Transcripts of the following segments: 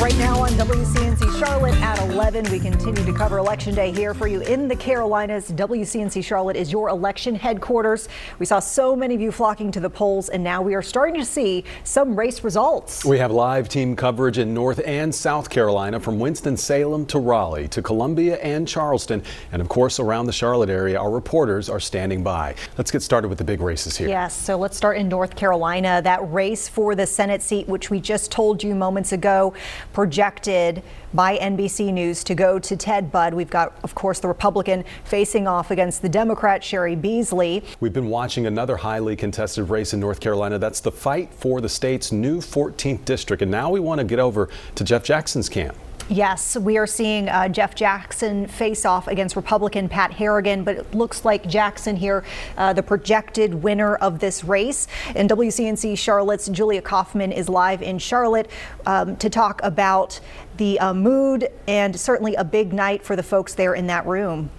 Right now on WCNC Charlotte at 11, we continue to cover Election Day here for you in the Carolinas. WCNC Charlotte is your election headquarters. We saw so many of you flocking to the polls, and now we are starting to see some race results. We have live team coverage in North and South Carolina from Winston-Salem to Raleigh to Columbia and Charleston. And of course, around the Charlotte area, our reporters are standing by. Let's get started with the big races here. Yes, so let's start in North Carolina. That race for the Senate seat, which we just told you moments ago, projected by NBC News to go to Ted Budd. We've got, of course, the Republican facing off against the Democrat Cheri Beasley. We've been watching another highly contested race in North Carolina. That's the fight for the state's new 14th district. And now we want to get over to Jeff Jackson's camp. Yes, we are seeing uh, Jeff Jackson face off against Republican Pat Harrigan, but it looks like Jackson here, uh, the projected winner of this race. And WCNC Charlotte's Julia Kaufman is live in Charlotte um, to talk about the uh, mood and certainly a big night for the folks there in that room.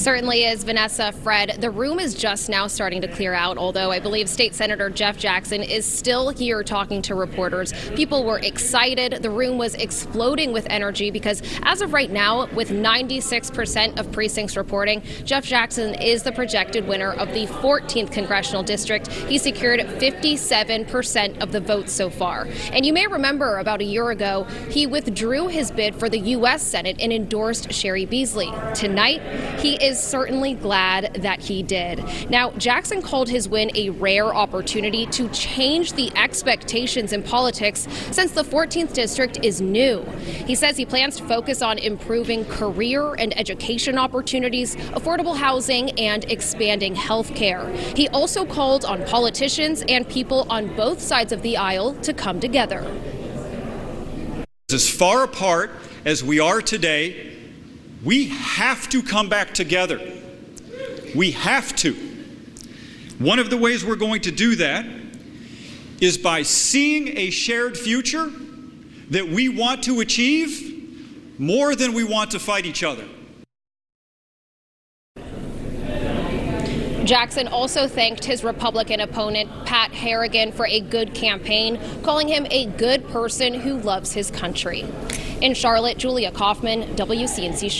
Certainly is, Vanessa, Fred. The room is just now starting to clear out, although I believe State Senator Jeff Jackson is still here talking to reporters. People were excited. The room was exploding with energy because, as of right now, with 96% of precincts reporting, Jeff Jackson is the projected winner of the 14th congressional district. He secured 57% of the votes so far. And you may remember about a year ago, he withdrew his bid for the U.S. Senate and endorsed Cheri Beasley. Tonight, he is certainly glad that he did. Now, Jackson called his win a rare opportunity to change the expectations in politics since the 14th district is new. He says he plans to focus on improving career and education opportunities, affordable housing, and expanding health care. He also called on politicians and people on both sides of the aisle to come together. As far apart as we are today, we have to come back together. We have to. One of the ways we're going to do that is by seeing a shared future that we want to achieve more than we want to fight each other. Jackson also thanked his Republican opponent, Pat Harrigan, for a good campaign, calling him a good person who loves his country. In Charlotte, Julia Kaufman, WCNC.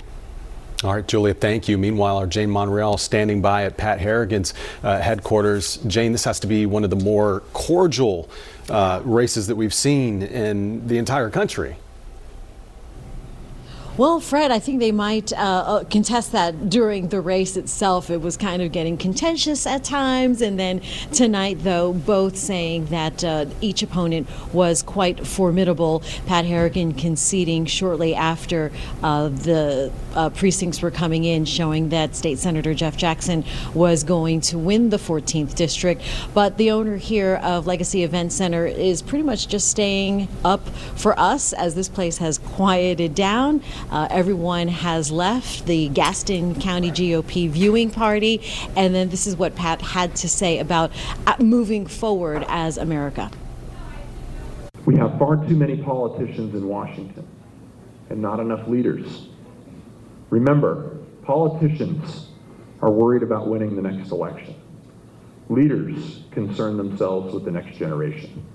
All right, Julia, thank you. Meanwhile, our Jane Monreal standing by at Pat Harrigan's uh, headquarters. Jane, this has to be one of the more cordial uh, races that we've seen in the entire country. Well, Fred, I think they might uh, uh, contest that during the race itself. It was kind of getting contentious at times. And then tonight, though, both saying that uh, each opponent was quite formidable. Pat Harrigan conceding shortly after uh, the uh, precincts were coming in, showing that State Senator Jeff Jackson was going to win the 14th district. But the owner here of Legacy Event Center is pretty much just staying up for us as this place has quieted down. Uh, everyone has left the Gaston County GOP viewing party. And then this is what Pat had to say about uh, moving forward as America. We have far too many politicians in Washington and not enough leaders. Remember, politicians are worried about winning the next election. Leaders concern themselves with the next generation.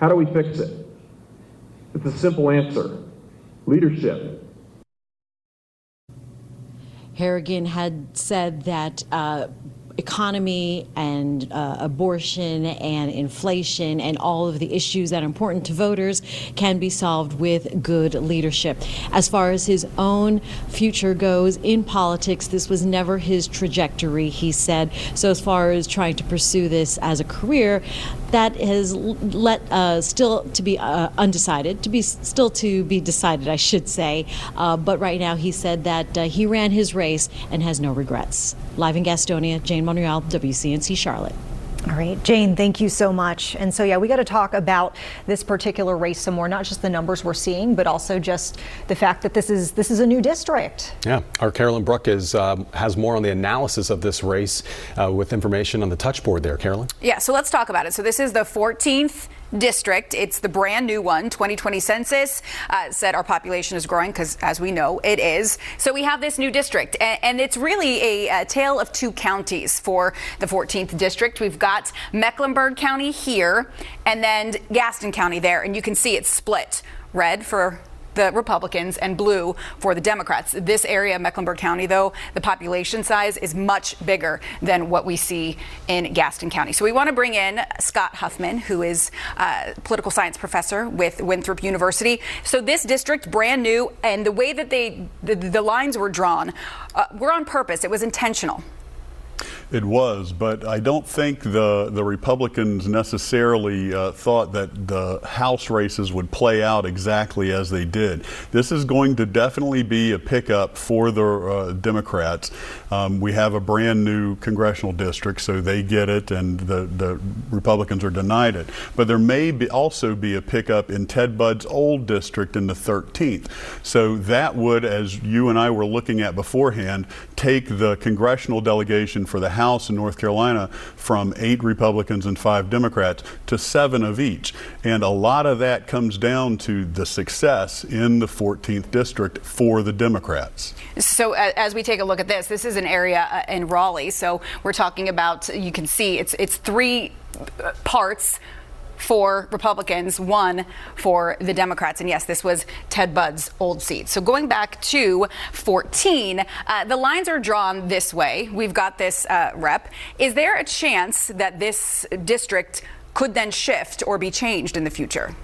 How do we fix it? It's a simple answer leadership. Harrigan had said that uh, economy and uh, abortion and inflation and all of the issues that are important to voters can be solved with good leadership. As far as his own future goes in politics, this was never his trajectory, he said. So, as far as trying to pursue this as a career, that has let uh, still to be uh, undecided, to be still to be decided, I should say. Uh, but right now, he said that uh, he ran his race and has no regrets. Live in Gastonia, Jane Monreal, WCNC Charlotte. All right, Jane, thank you so much. And so, yeah, we got to talk about this particular race some more, not just the numbers we're seeing, but also just the fact that this is this is a new district. Yeah, our Carolyn Brook is um, has more on the analysis of this race uh, with information on the touchboard there. Carolyn. Yeah, so let's talk about it. So this is the 14th district. It's the brand new one. 2020 census uh, said our population is growing because, as we know, it is. So we have this new district, and, and it's really a, a, tale of two counties for the 14th district. We've got Mecklenburg County here, and then Gaston County there, and you can see it's split. Red for the Republicans and blue for the Democrats. This area, of Mecklenburg County, though, the population size is much bigger than what we see in Gaston County. So we want to bring in Scott Huffman, who is a political science professor with Winthrop University. So this district, brand new, and the way that they the, the lines were drawn uh, were on purpose. It was intentional. It was, but I don't think the the Republicans necessarily uh, thought that the House races would play out exactly as they did. This is going to definitely be a pickup for the uh, Democrats. Um, we have a brand new congressional district, so they get it, and the, the Republicans are denied it. But there may be also be a pickup in Ted Budd's old district in the 13th. So that would, as you and I were looking at beforehand, take the congressional delegation for the House in North Carolina from eight Republicans and five Democrats to seven of each. And a lot of that comes down to the success in the 14th district for the Democrats. So, as we take a look at this, this is an area uh, in Raleigh. So, we're talking about, you can see it's, it's three uh, parts for Republicans, one for the Democrats. And yes, this was Ted Budd's old seat. So going back to 14, uh, the lines are drawn this way. We've got this uh, rep. Is there a chance that this district could then shift or be changed in the future?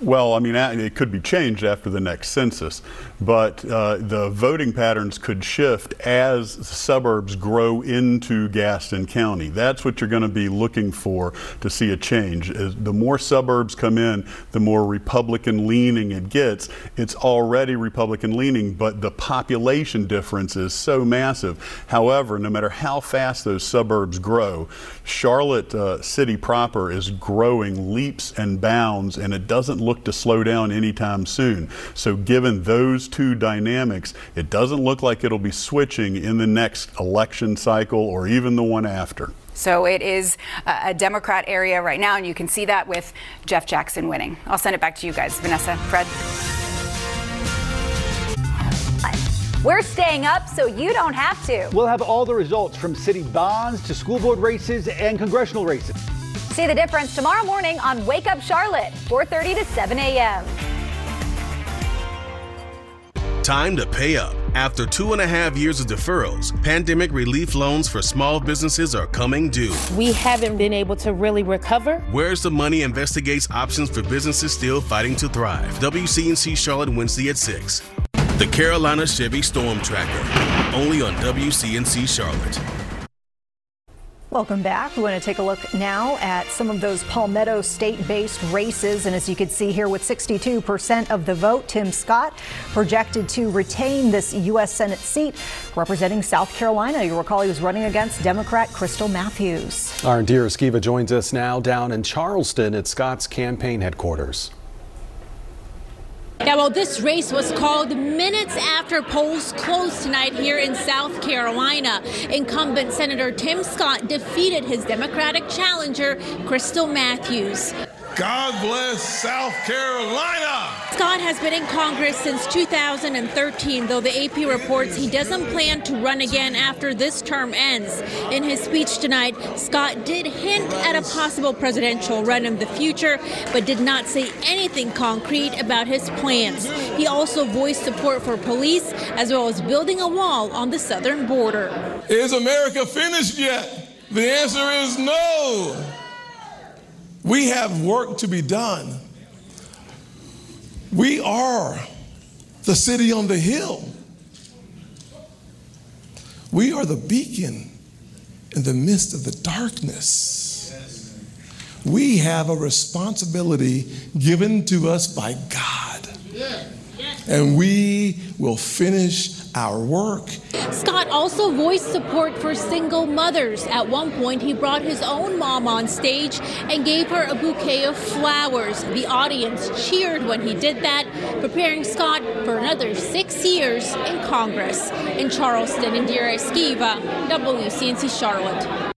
Well, I mean, it could be changed after the next census, but uh, the voting patterns could shift as suburbs grow into Gaston County. That's what you're going to be looking for to see a change. As the more suburbs come in, the more Republican leaning it gets. It's already Republican leaning, but the population difference is so massive. However, no matter how fast those suburbs grow, Charlotte uh, City proper is growing leaps and bounds, and it doesn't look to slow down anytime soon. So, given those two dynamics, it doesn't look like it'll be switching in the next election cycle or even the one after. So it is a Democrat area right now, and you can see that with Jeff Jackson winning. I'll send it back to you guys. Vanessa, Fred. We're staying up so you don't have to. We'll have all the results from city bonds to school board races and congressional races. See the difference tomorrow morning on Wake Up Charlotte, 4:30 to 7 a.m. Time to pay up. After two and a half years of deferrals, pandemic relief loans for small businesses are coming due. We haven't been able to really recover. Where's the Money investigates options for businesses still fighting to thrive. WCNC Charlotte Wednesday at 6. The Carolina Chevy Storm Tracker, only on WCNC Charlotte. Welcome back. We want to take a look now at some of those Palmetto state based races. And as you can see here, with 62% of the vote, Tim Scott projected to retain this U.S. Senate seat representing South Carolina. You recall he was running against Democrat Crystal Matthews. Our dear Skiva joins us now down in Charleston at Scott's campaign headquarters. Yeah, well, this race was called minutes after polls closed tonight here in South Carolina. Incumbent Senator Tim Scott defeated his Democratic challenger, Crystal Matthews. God bless South Carolina. Scott has been in Congress since 2013, though the AP reports he doesn't plan to run again after this term ends. In his speech tonight, Scott did hint at a possible presidential run in the future, but did not say anything concrete about his plans. He also voiced support for police as well as building a wall on the southern border. Is America finished yet? The answer is no. We have work to be done. We are the city on the hill. We are the beacon in the midst of the darkness. We have a responsibility given to us by God. And we will finish our work. Scott also voiced support for single mothers. At one point, he brought his own mom on stage and gave her a bouquet of flowers. The audience cheered when he did that, preparing Scott for another six years in Congress. In Charleston, Indira Esquiva, WCNC Charlotte.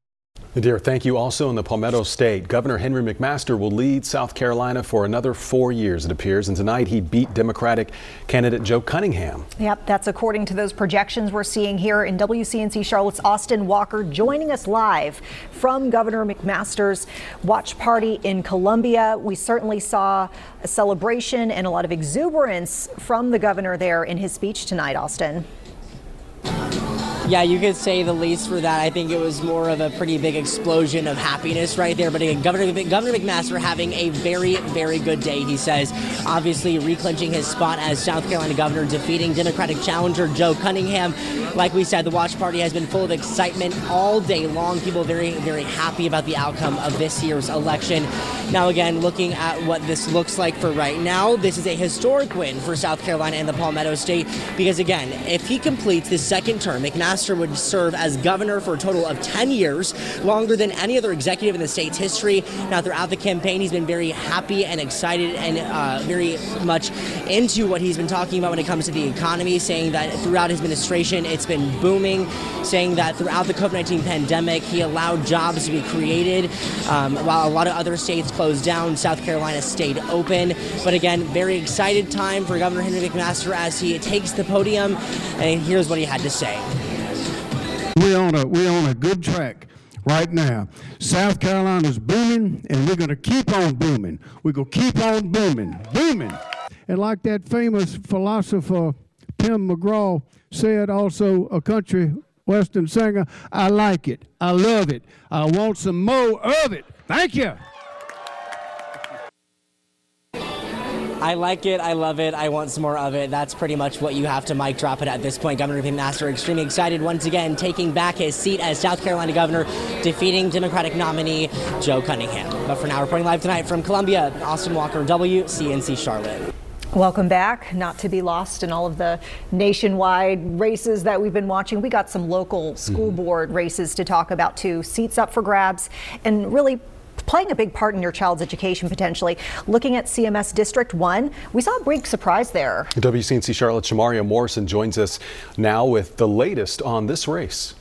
Nadir, thank you. Also in the Palmetto State, Governor Henry McMaster will lead South Carolina for another four years, it appears. And tonight he beat Democratic candidate Joe Cunningham. Yep, that's according to those projections we're seeing here in WCNC Charlotte's Austin Walker joining us live from Governor McMaster's watch party in Columbia. We certainly saw a celebration and a lot of exuberance from the governor there in his speech tonight, Austin. Yeah, you could say the least for that. I think it was more of a pretty big explosion of happiness right there. But again, Governor, Governor McMaster having a very, very good day, he says. Obviously, reclinching his spot as South Carolina governor, defeating Democratic challenger Joe Cunningham. Like we said, the watch party has been full of excitement all day long. People very, very happy about the outcome of this year's election. Now, again, looking at what this looks like for right now, this is a historic win for South Carolina and the Palmetto State because, again, if he completes the second term, McMaster would serve as governor for a total of 10 years, longer than any other executive in the state's history. Now, throughout the campaign, he's been very happy and excited and uh, very much into what he's been talking about when it comes to the economy, saying that throughout his administration, it's been booming, saying that throughout the COVID 19 pandemic, he allowed jobs to be created. Um, while a lot of other states closed down, South Carolina stayed open. But again, very excited time for Governor Henry McMaster as he takes the podium. And here's what he had to say. We're on a we're on a good track right now. South Carolina's booming, and we're going to keep on booming. We're going to keep on booming, booming. And like that famous philosopher Tim McGraw said, also a country western singer, I like it, I love it, I want some more of it. Thank you. I like it. I love it. I want some more of it. That's pretty much what you have to mic drop it at this point. Governor McMaster extremely excited once again, taking back his seat as South Carolina governor, defeating Democratic nominee Joe Cunningham. But for now, reporting live tonight from Columbia, Austin Walker, WCNC Charlotte. Welcome back. Not to be lost in all of the nationwide races that we've been watching. We got some local school mm-hmm. board races to talk about too. Seats up for grabs and really playing a big part in your child's education potentially. Looking at CMS District 1, we saw a big surprise there. WCNC Charlotte Shamaria Morrison joins us now with the latest on this race.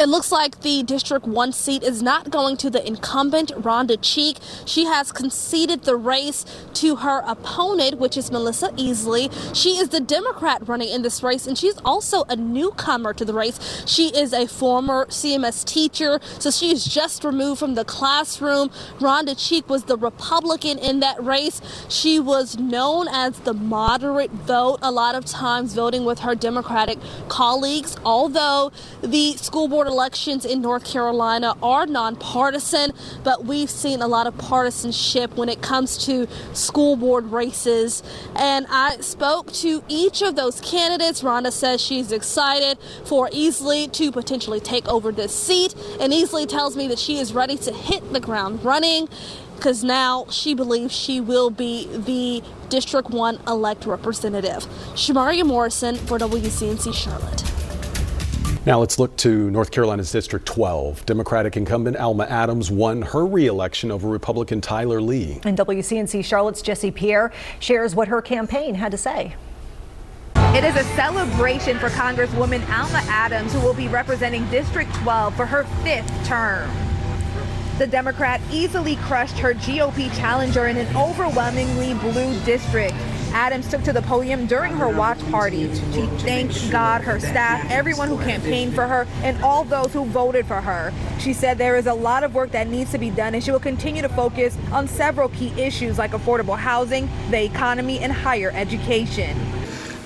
It looks like the District 1 seat is not going to the incumbent, Rhonda Cheek. She has conceded the race to her opponent, which is Melissa Easley. She is the Democrat running in this race, and she's also a newcomer to the race. She is a former CMS teacher, so she is just removed from the classroom. Rhonda Cheek was the Republican in that race. She was known as the moderate vote, a lot of times voting with her Democratic colleagues, although the school board elections in North Carolina are nonpartisan, but we've seen a lot of partisanship when it comes to school board races. And I spoke to each of those candidates. Rhonda says she's excited for Easley to potentially take over this seat, and Easley tells me that she is ready to hit the ground running because now she believes she will be the District 1 elect representative. Shamaria Morrison for WCNC Charlotte. Now let's look to North Carolina's District 12. Democratic incumbent Alma Adams won her reelection over Republican Tyler Lee. And WCNC Charlotte's Jesse Pierre shares what her campaign had to say. It is a celebration for Congresswoman Alma Adams, who will be representing District 12 for her fifth term. The Democrat easily crushed her GOP challenger in an overwhelmingly blue district. Adams took to the podium during her watch party. She thanked God, her staff, everyone who campaigned for her, and all those who voted for her. She said there is a lot of work that needs to be done, and she will continue to focus on several key issues like affordable housing, the economy, and higher education.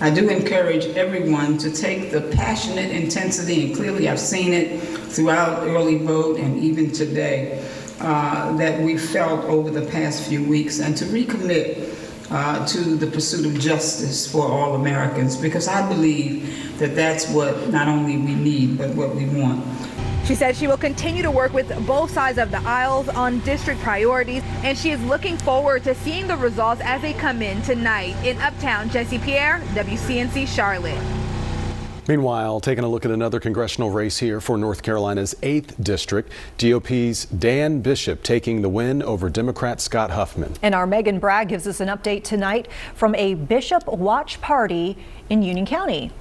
I do encourage everyone to take the passionate intensity, and clearly I've seen it throughout early vote and even today, uh, that we felt over the past few weeks, and to recommit uh, to the pursuit of justice for all Americans because I believe that that's what not only we need but what we want. She says she will continue to work with both sides of the aisles on district priorities, and she is looking forward to seeing the results as they come in tonight. In Uptown, Jesse Pierre, WCNC Charlotte. Meanwhile, taking a look at another congressional race here for North Carolina's 8th District, GOP's Dan Bishop taking the win over Democrat Scott Huffman. And our Megan Bragg gives us an update tonight from a Bishop watch party in Union County.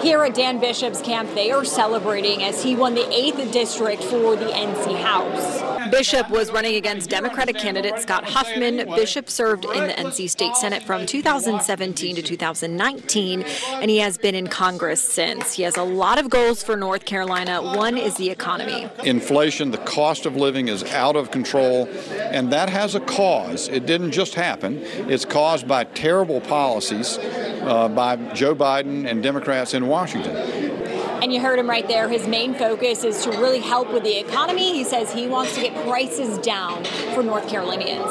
Here at Dan Bishop's camp, they are celebrating as he won the 8th district for the NC House. Bishop was running against Democratic candidate Scott Huffman. Bishop served in the NC State Senate from 2017 to 2019, and he has been in Congress since. He has a lot of goals for North Carolina. One is the economy. Inflation, the cost of living is out of control, and that has a cause. It didn't just happen, it's caused by terrible policies uh, by Joe Biden and Democrats in Washington. And you heard him right there. His main focus is to really help with the economy. He says he wants to get prices down for North Carolinians.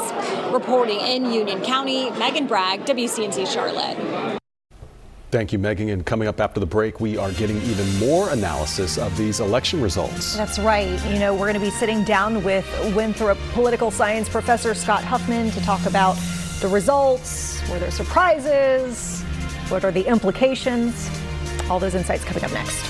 Reporting in Union County, Megan Bragg, WCNC Charlotte. Thank you, Megan. And coming up after the break, we are getting even more analysis of these election results. That's right. You know, we're going to be sitting down with Winthrop political science professor Scott Huffman to talk about the results, were there surprises, what are the implications? All those insights coming up next.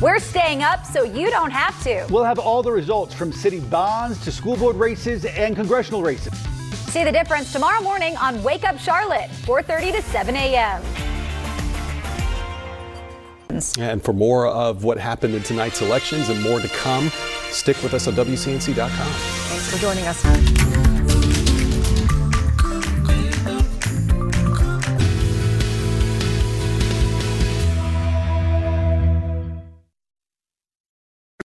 We're staying up so you don't have to. We'll have all the results from city bonds to school board races and congressional races. See the difference tomorrow morning on Wake Up Charlotte, 4:30 to 7 a.m. And for more of what happened in tonight's elections and more to come, stick with us on WCNC.com. Thanks for joining us.